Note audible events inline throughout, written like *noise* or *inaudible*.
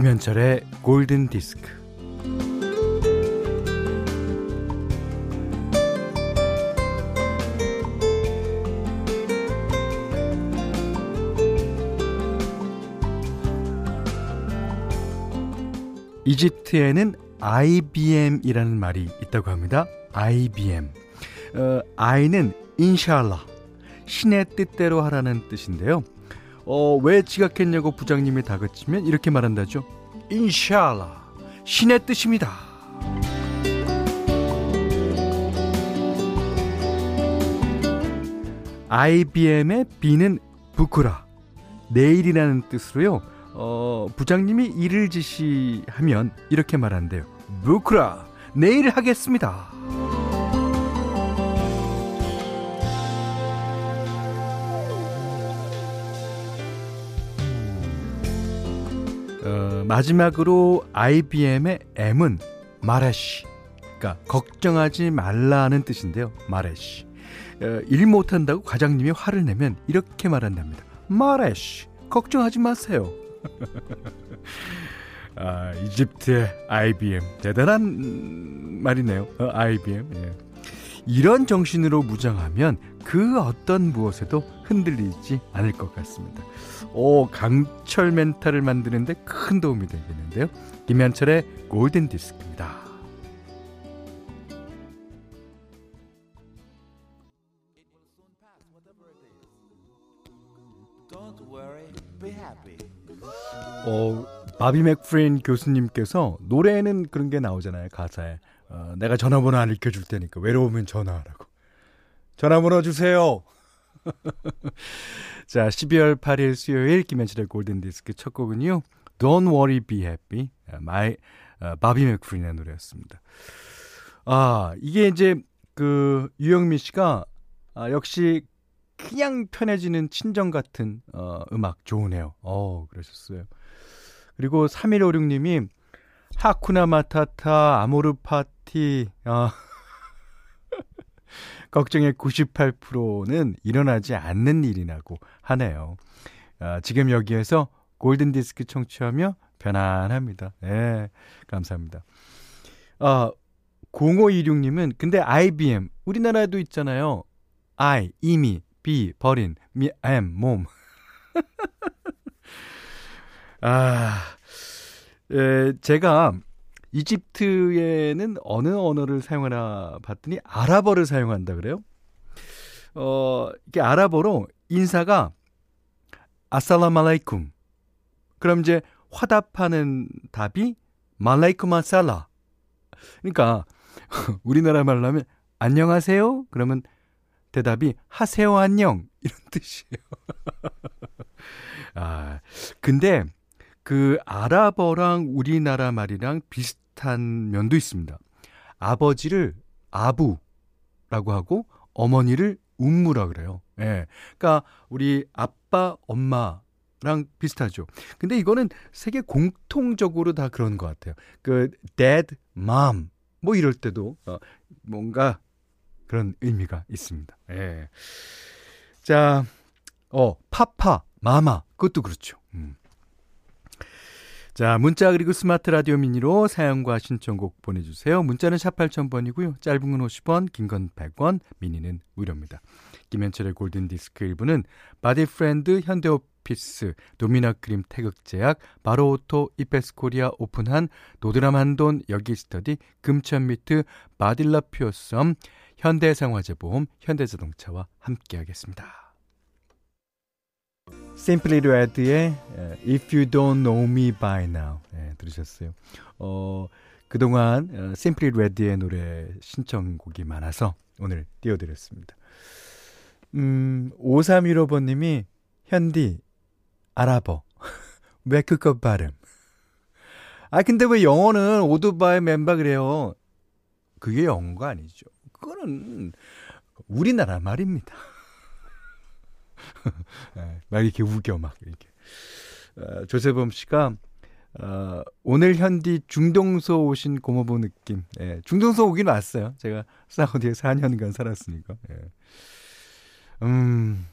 김현철의 골든 디스크. 이집트에는 IBM이라는 말이 있다고 합니다. IBM. 어, I는 인샬라, 신의 뜻대로 하라는 뜻인데요. 어, 왜 지각했냐고 부장님이 다그치면 이렇게 말한다죠. 인샬라, 신의 뜻입니다. IBM의 B는 부쿠라, 내일이라는 뜻으로요. 어, 부장님이 일을 지시하면 이렇게 말한대요. 부쿠라, 내일 하겠습니다. 마지막으로 IBM의 M은 마레시. 그러니까 걱정하지 말라는 뜻인데요. 마레시. 어, 일 못한다고 과장님이 화를 내면 이렇게 말한답니다. 마레시. 걱정하지 마세요. *laughs* 아, 이집트의 IBM. 대단한 말이네요. 어, IBM. 예. 이런 정신으로 무장하면 그 어떤 무엇에도 흔들리지 않을 것 같습니다. 오, 강철 멘탈을 만드는데 큰 도움이 되겠는데요. 김현철의 골든 디스크입니다. 어, 바비 맥프린 교수님께서 노래에는 그런 게 나오잖아요. 가사에. 어, 내가 전화번호 안 읽혀줄 테니까 외로우면 전화하라고. 전화번호 주세요. *laughs* 자, 12월 8일 수요일 김현철의 골든디스크 첫 곡은요. Don't Worry Be Happy. 마이, 어, 바비 맥퍼린의 노래였습니다. 아, 이게 이제 그 유영미 씨가 아, 역시 그냥 편해지는 친정 같은 어, 음악 좋으네요. 어, 그러셨어요. 그리고 3156님이 Hakuna Matata Amor Fa 티아 *laughs* 걱정의 98%는 일어나지 않는 일이라고 하네요. 아, 지금 여기에서 골든 디스크 청취하며 편안합니다. 예, 감사합니다. 아, 0526님은 근데 IBM 우리나라에도 있잖아요. I 이미 B 버린 미 M 몸. *laughs* 아, 에, 제가 이집트에는 어느 언어를 사용하나 봤더니 아랍어를 사용한다 그래요. 어, 이게 아랍어로 인사가 아살라말라이쿰. 그럼 이제 화답하는 답이 말라이쿰 아살라. 그러니까 *laughs* 우리나라 말로 하면 안녕하세요. 그러면 대답이 하세요 안녕 이런 뜻이에요. *laughs* 아, 근데 그 아랍어랑 우리나라 말이랑 비슷한 면도 있습니다. 아버지를 아부라고 하고 어머니를 음무라 그래요. 예. 네. 그러니까 우리 아빠, 엄마랑 비슷하죠. 근데 이거는 세계 공통적으로 다 그런 것 같아요. 그 dad, mom 뭐 이럴 때도 어, 뭔가 그런 의미가 있습니다. 예. 자, 어, 파파, 마마 그것도 그렇죠. 음. 자, 문자 그리고 스마트 라디오 미니로 사연과 신청곡 보내주세요. 문자는 샵 8000번이고요. 짧은 건 50원, 긴 건 100원, 미니는 무료입니다. 김현철의 골든디스크 1부는 바디프렌드 현대오피스, 도미나크림 태극제약, 바로오토, 이페스코리아 오픈한 노드람한돈 여기스터디, 금천미트, 바딜라 퓨어썸, 현대생활재보험, 현대자동차와 함께하겠습니다. Simply Red의 If You Don't Know Me By Now 네, 들으셨어요. 어, 그동안 어, Simply Red의 노래 신청곡이 많아서 오늘 띄워드렸습니다. 음, 5315번님이 현디 알아보. *laughs* 왜 그거 발음? 아 근데 왜 영어는 오토바이 멤버 그래요? 그게 영어가 아니죠. 그거는 우리나라 말입니다 *laughs* 네, *laughs* 막 이렇게 우겨 막 이렇게. 어, 조세범 씨가 어, 오늘 현디 중동서 오신 고모부 느낌. 예, 중동서 오긴 왔어요. 제가 사우디에 4년간 살았으니까. 예. 음,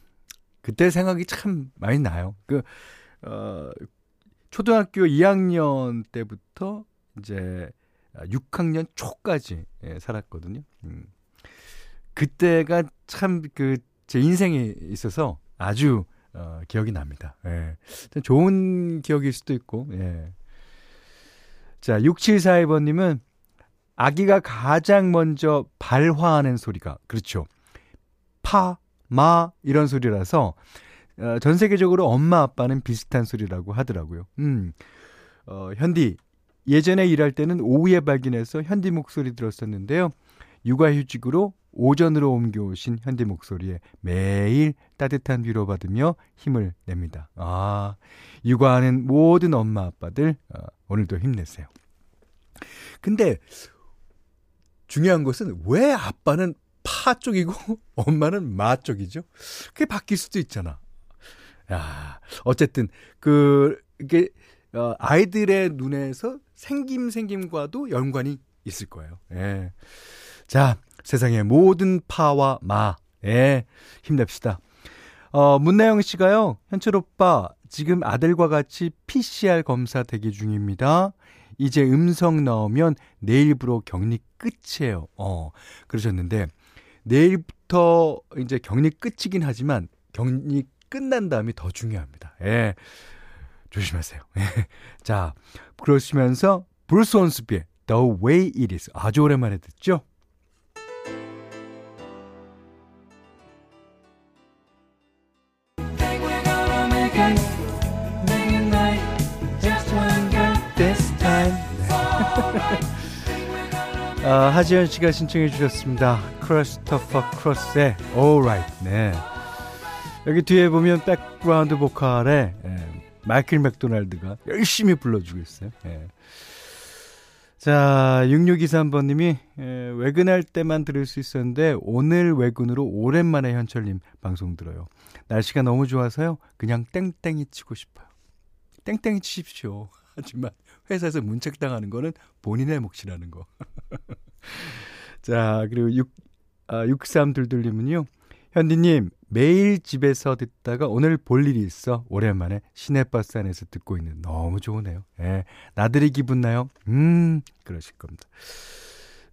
그때 생각이 참 많이 나요. 그, 어, 초등학교 2학년 때부터 이제 6학년 초까지 예, 살았거든요. 음. 그때가 참 그 제 인생에 있어서 아주 어, 기억이 납니다. 예. 좋은 기억일 수도 있고, 예. 자, 6742번님은 아기가 가장 먼저 발화하는 소리가, 그렇죠. 파, 마, 이런 소리라서, 어, 전 세계적으로 엄마, 아빠는 비슷한 소리라고 하더라고요. 음, 어, 현디, 예전에 일할 때는 오후에 발견해서 현디 목소리 들었었는데요. 육아휴직으로 오전으로 옮겨오신 현디 목소리에 매일 따뜻한 위로받으며 힘을 냅니다. 아, 육아하는 모든 엄마, 아빠들, 어, 오늘도 힘내세요. 근데 중요한 것은 왜 아빠는 파 쪽이고 *laughs* 엄마는 마 쪽이죠? 그게 바뀔 수도 있잖아. 야, 어쨌든 그 이게 어, 아이들의 눈에서 생김 생김과도 연관이 있을 거예요. 예. 자, 세상의 모든 파와 마, 예, 힘냅시다. 어, 문나영 씨가요, 현철 오빠, 지금 아들과 같이 PCR 검사 대기 중입니다. 이제 음성 나오면 내일부로 격리 끝이에요. 어, 그러셨는데, 내일부터 이제 격리 끝이긴 하지만, 격리 끝난 다음이 더 중요합니다. 예. 조심하세요. 예. 자, 그러시면서, 브루스 혼스비의 The Way It Is. 아주 오랜만에 듣죠? 아, 하지연 씨가 신청해 주셨습니다. 크리스토퍼 크로스의 Alright. 네. 여기 뒤에 보면 백그라운드 보컬에 예, 마이클 맥도날드가 열심히 불러주고 있어요. 예. 자, 6623번님이 예, 외근할 때만 들을 수 있었는데 오늘 외근으로 오랜만에 현철님 방송 들어요. 날씨가 너무 좋아서요. 그냥 땡땡이 치고 싶어요. 땡땡이 치십시오. *laughs* 하지만 회사에서 문책당하는 거는 본인의 몫이라는 거. *laughs* 자, 그리고 6, 아, 6322님은요. 현디님, 매일 집에서 듣다가 오늘 볼 일이 있어 오랜만에 시내버스 안에서 듣고 있는 너무 좋으네요. 예, 나들이 기분 나요? 음, 그러실 겁니다.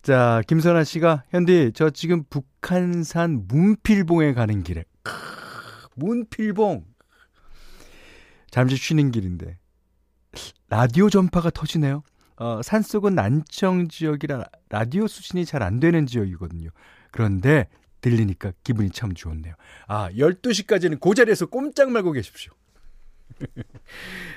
자, 김선아 씨가 현디 저 지금 북한산 문필봉에 가는 길에 크, 문필봉 잠시 쉬는 길인데 라디오 전파가 터지네요. 어, 산속은 난청 지역이라 라디오 수신이 잘 안 되는 지역이거든요. 그런데 들리니까 기분이 참 좋네요. 아, 12시까지는 그 자리에서 꼼짝 말고 계십시오. *laughs*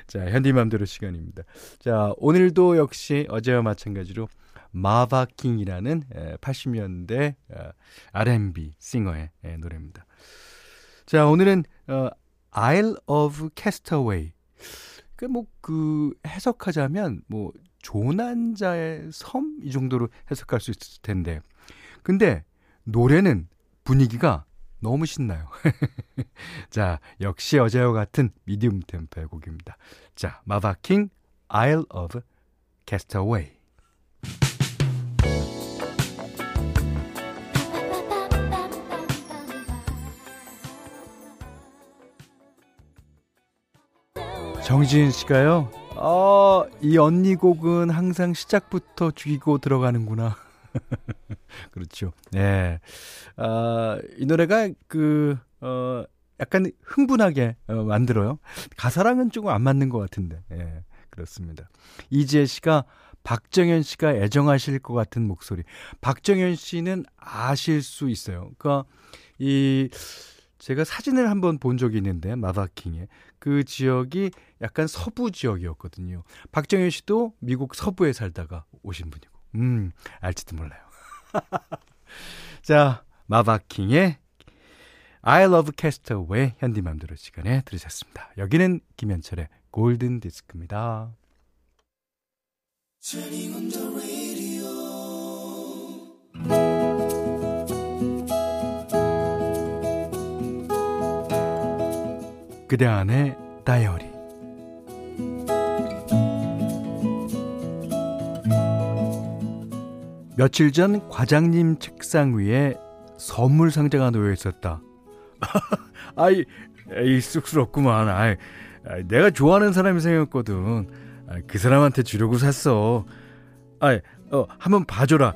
자, 현디맘대로 시간입니다. 자, 오늘도 역시 어제와 마찬가지로 마바킹이라는 80년대 어, R&B 싱어의 노래입니다. 자, 오늘은 어, Isle of Castaway 그뭐그 해석하자면 뭐 조난자의 섬 이 정도로 해석할 수 있을 텐데 근데 노래는 분위기가 너무 신나요. *laughs* 자, 역시 어제와 같은 미디움 템포의 곡입니다. 자, 마바킹 Isle of Castaway. 정지은 씨가요. 어, 이 언니 곡은 항상 시작부터 죽이고 들어가는구나. *laughs* 그렇죠. 네. 아, 이 노래가 그, 어, 약간 흥분하게 어, 만들어요. 가사랑은 조금 안 맞는 것 같은데. 예, 네, 그렇습니다. 이지혜 씨가 박정현 씨가 애정하실 것 같은 목소리. 박정현 씨는 아실 수 있어요. 그러니까 이 제가 사진을 한번 본 적이 있는데 마바킹에 그 지역이 약간 서부 지역이었거든요. 박정현 씨도 미국 서부에 살다가 오신 분이고, 음 알지도 몰라요. *laughs* 자 마바킹의 I Love Castaway 현디맘대로 시간에 들으셨습니다. 여기는 김현철의 골든 디스크입니다. 그대 안의 다이어리 며칠 전 과장님 책상 위에 선물 상자가 놓여 있었다. *laughs* 아이, 에이, 쑥스럽구만. 아이, 아, 내가 좋아하는 사람이 생겼거든. 아, 그 사람한테 주려고 샀어. 아, 어, 한번 봐줘라.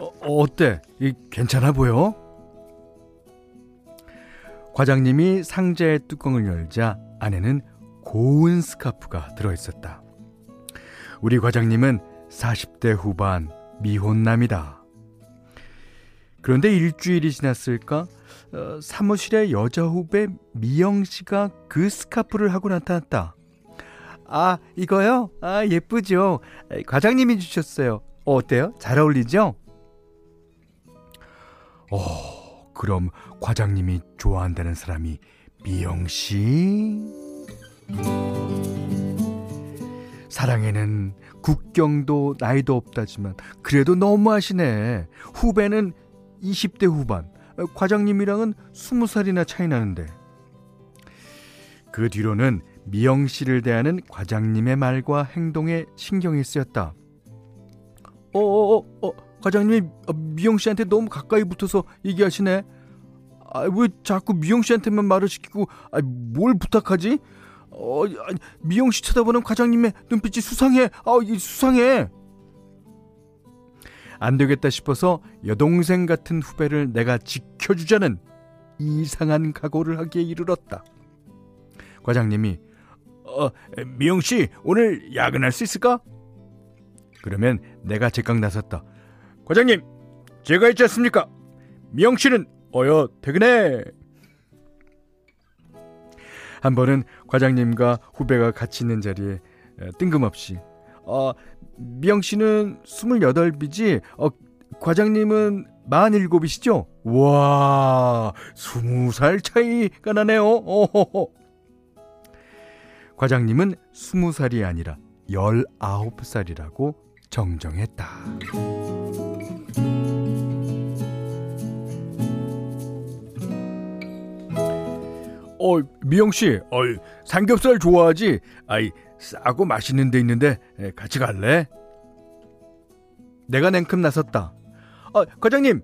어, 어때? 괜찮아 보여? 과장님이 상자의 뚜껑을 열자 안에는 고운 스카프가 들어있었다. 우리 과장님은 40대 후반 미혼남이다. 그런데 일주일이 지났을까? 어, 사무실에 여자 후배 미영 씨가 그 스카프를 하고 나타났다. 아, 이거요? 아, 예쁘죠? 과장님이 주셨어요. 어, 어때요? 잘 어울리죠? 어, 그럼 과장님이 좋아한다는 사람이 미영 씨? 사랑에는 국경도 나이도 없다지만 그래도 너무하시네. 후배는 20대 후반, 과장님이랑은 20살이나 차이 나는데. 그 뒤로는 미영 씨를 대하는 과장님의 말과 행동에 신경이 쓰였다. 어어어 어, 어, 어, 과장님이 미영 씨한테 너무 가까이 붙어서 얘기하시네. 아, 왜 자꾸 미영 씨한테만 말을 시키고 아, 뭘 부탁하지? 어, 미영 씨 쳐다보는 과장님의 눈빛이 수상해. 아, 수상해. 안 되겠다 싶어서 여동생 같은 후배를 내가 지켜주자는 이상한 각오를 하기에 이르렀다. 과장님이 어, 미영 씨 오늘 야근할 수 있을까? 그러면 내가 제깍 나섰다. 과장님, 제가 있지 않습니까? 미영 씨는 어여 퇴근해. 한 번은 과장님과 후배가 같이 있는 자리에 뜬금없이 어, 미영 씨는 28이지 어, 과장님은 47이시죠? 와, 20살 차이가 나네요. 어허허. 과장님은 20살이 아니라 19살이라고 정정했다. 어, 미영 씨, 어, 삼겹살 좋아하지? 아이, 싸고 맛있는 데 있는데 같이 갈래? 내가 냉큼 나섰다. 아, 과장님,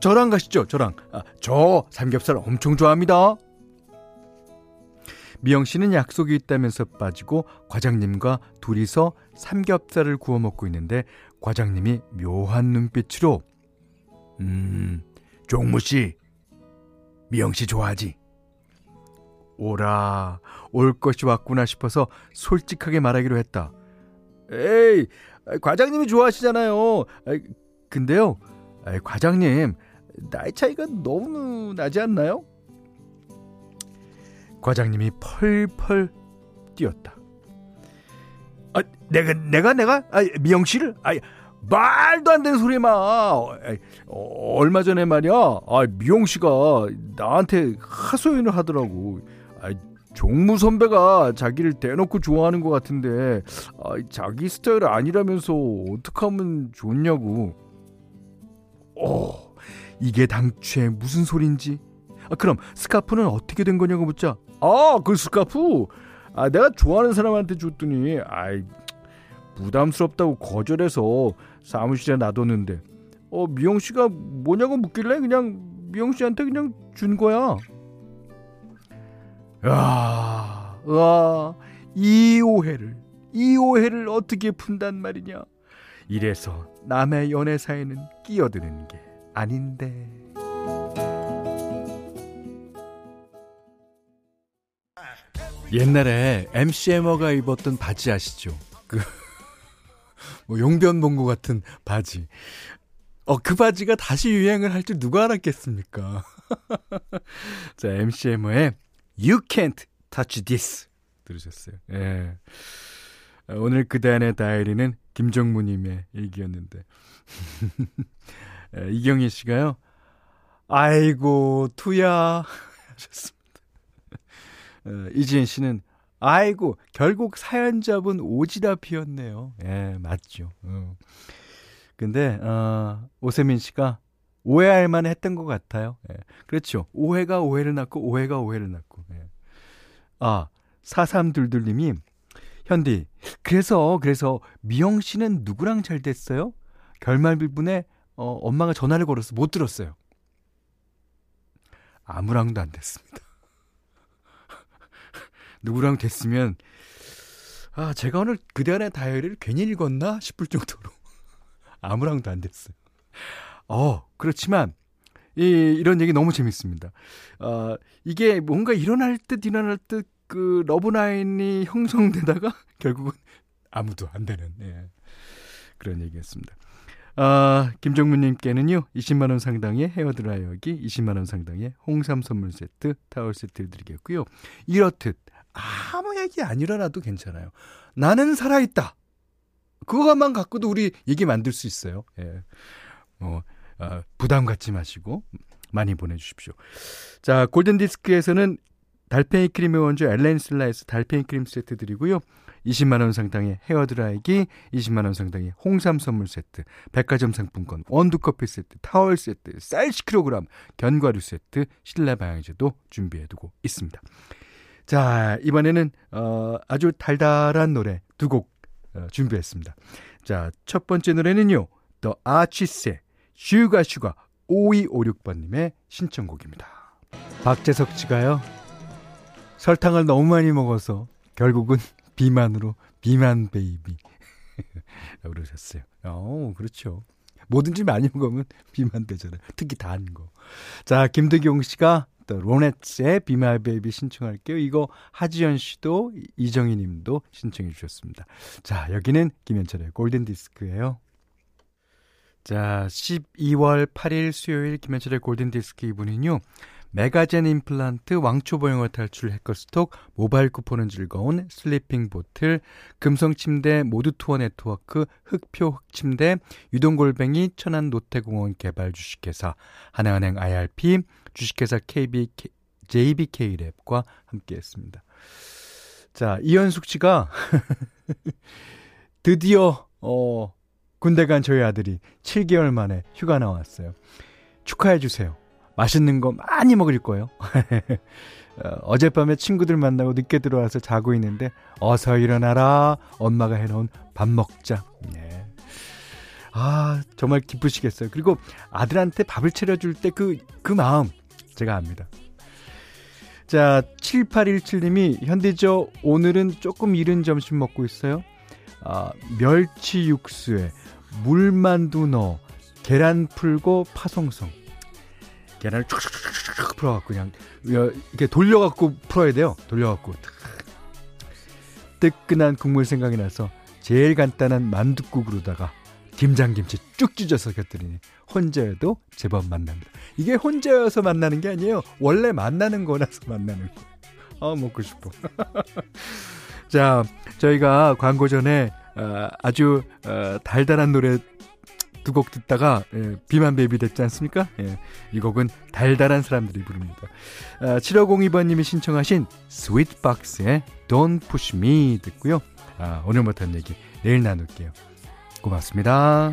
저랑 가시죠, 저랑. 아, 저 삼겹살 엄청 좋아합니다. 미영 씨는 약속이 있다면서 빠지고 과장님과 둘이서 삼겹살을 구워 먹고 있는데 과장님이 묘한 눈빛으로 음, 종무 씨, 미영 씨 좋아하지? 오라, 올 것이 왔구나 싶어서 솔직하게 말하기로 했다. 에이, 과장님이 좋아하시잖아요. 근데요, 과장님, 나이 차이가 너무 나지 않나요? 과장님이 펄펄 뛰었다. 아, 내가 내가 내가 아, 미영 씨를 아, 말도 안 되는 소리 마. 어, 얼마 전에 말이야. 아, 미영 씨가 나한테 하소연을 하더라고. 아, 종무 선배가 자기를 대놓고 좋아하는 것 같은데 아, 자기 스타일 아니라면서 어떻게 하면 좋냐고. 어, 이게 당최 무슨 소린지. 아, 그럼 스카프는 어떻게 된 거냐고 묻자. 아, 그 스카프. 아, 내가 좋아하는 사람한테 줬더니 아이 부담스럽다고 거절해서 사무실에 놔뒀는데 어 미영 씨가 뭐냐고 묻길래 그냥 미영 씨한테 그냥 준 거야. 야, 와, 이 오해를, 이 오해를 어떻게 푼단 말이냐. 이래서 남의 연애 사에는 끼어드는 게 아닌데. 옛날에 MC 에머가 입었던 바지 아시죠? 그, *laughs* 뭐 용변봉구 같은 바지. 어, 그 바지가 다시 유행을 할 줄 누가 알았겠습니까? *laughs* 자, MC 에머의 You Can't Touch This 들으셨어요. 예. 오늘 그단의 다이리는 김정무님의 얘기였는데 *laughs* 예, 이경희 씨가요. 아이고 투야 하셨습니다. 어, 이지은 씨는 아이고 결국 사연자분 오지다 피었네요. 예 맞죠. 어. 근데 어, 오세민 씨가 오해할 만 했던 것 같아요. 예. 그렇죠. 오해가 오해를 낳고 오해가 오해를 낳고. 예. 아, 4322님이 현디, 그래서, 그래서 미영 씨는 누구랑 잘 됐어요? 결말 부분에 어, 엄마가 전화를 걸어서 못 들었어요. 아무랑도 안 됐습니다. *laughs* 누구랑 됐으면 아, 제가 오늘 그대 안의 다이어리를 괜히 읽었나 싶을 정도로 *laughs* 아무랑도 안 됐어요. 어, 그렇지만 이, 이런 얘기 너무 재밌습니다. 어, 이게 뭔가 일어날 듯 일어날 듯 그 러브라인이 형성되다가 *laughs* 결국은 아무도 안 되는 예. 그런 얘기였습니다. 아, 김정문님께는요, 20만원 상당의 헤어드라이어기, 20만원 상당의 홍삼 선물 세트, 타월 세트를 드리겠고요. 이렇듯, 아무 얘기 안 일어나도 괜찮아요. 나는 살아있다! 그거만 갖고도 우리 얘기 만들 수 있어요. 예. 뭐, 어, 부담 갖지 마시고, 많이 보내주십시오. 자, 골든디스크에서는 달팽이 크림의 원조 엘렌슬라에서 달팽이 크림 세트 드리고요. 20만원 상당의 헤어드라이기, 20만원 상당의 홍삼 선물 세트, 백화점 상품권, 원두커피 세트, 타월 세트, 쌀 10kg, 견과류 세트, 실내 방향제도 준비해두고 있습니다. 자, 이번에는, 어, 아주 달달한 노래 두곡 어, 준비했습니다. 자, 첫 번째 노래는요, 더 아치스의 Sugar Sugar 5256번님의 신청곡입니다. 박재석 씨가요, 설탕을 너무 많이 먹어서 결국은 비만으로 비만 베이비 *laughs* 그러셨어요. 어, 그렇죠. 뭐든지 많이 먹으면 비만 되잖아요. 특히 단 거. 자, 김득용 씨가 또 로넷의 Be My Baby 신청할게요. 이거 하지연 씨도 이정희 님도 신청해 주셨습니다. 자, 여기는 김현철의 골든 디스크예요. 자, 12월 8일 수요일 김현철의 골든 디스크 2부는요. 메가젠 임플란트 왕초보영어 탈출 해커스톡 모바일 쿠폰은 즐거운 슬리핑 보틀 금성 침대 모두 투어 네트워크 흑표 흑침대 유동골뱅이 천안 노태공원 개발 주식회사 하나은행 IRP 주식회사 KB JBK랩과 함께했습니다. 자 이현숙 씨가 *laughs* 드디어 어 군대 간 저희 아들이 7개월 만에 휴가 나왔어요. 축하해 주세요. 맛있는 거 많이 먹을 거예요. *laughs* 어, 어젯밤에 친구들 만나고 늦게 들어와서 자고 있는데 어서 일어나라. 엄마가 해놓은 밥 먹자. 네. 아 정말 기쁘시겠어요. 그리고 아들한테 밥을 차려줄 때 그그 그 마음 제가 압니다. 자 7817님이 현대저 오늘은 조금 이른 점심 먹고 있어요. 아, 멸치 육수에 물만두 넣어 계란 풀고 파송송 계란을 촥촥촥촥 풀어갖고 그냥 이렇게 돌려갖고 풀어야 돼요. 돌려갖고 뜨끈한 국물 생각이 나서 제일 간단한 만둣국으로다가 김장김치 쭉 찢어서 곁들이니 혼자여도 제법 만납니다. 이게 혼자여서 만나는 게 아니에요. 원래 만나는 거라서 만나는 거. 아 먹고 싶어. *laughs* 자 저희가 광고 전에 어, 아주 어, 달달한 노래 두 곡 듣다가 예, 비만 베이비 됐지 않습니까? 예, 이 곡은 달달한 사람들이 부릅니다. 아, 7502번님이 신청하신 스윗박스의 Don't Push Me 듣고요. 아, 오늘 못한 얘기 내일 나눌게요. 고맙습니다.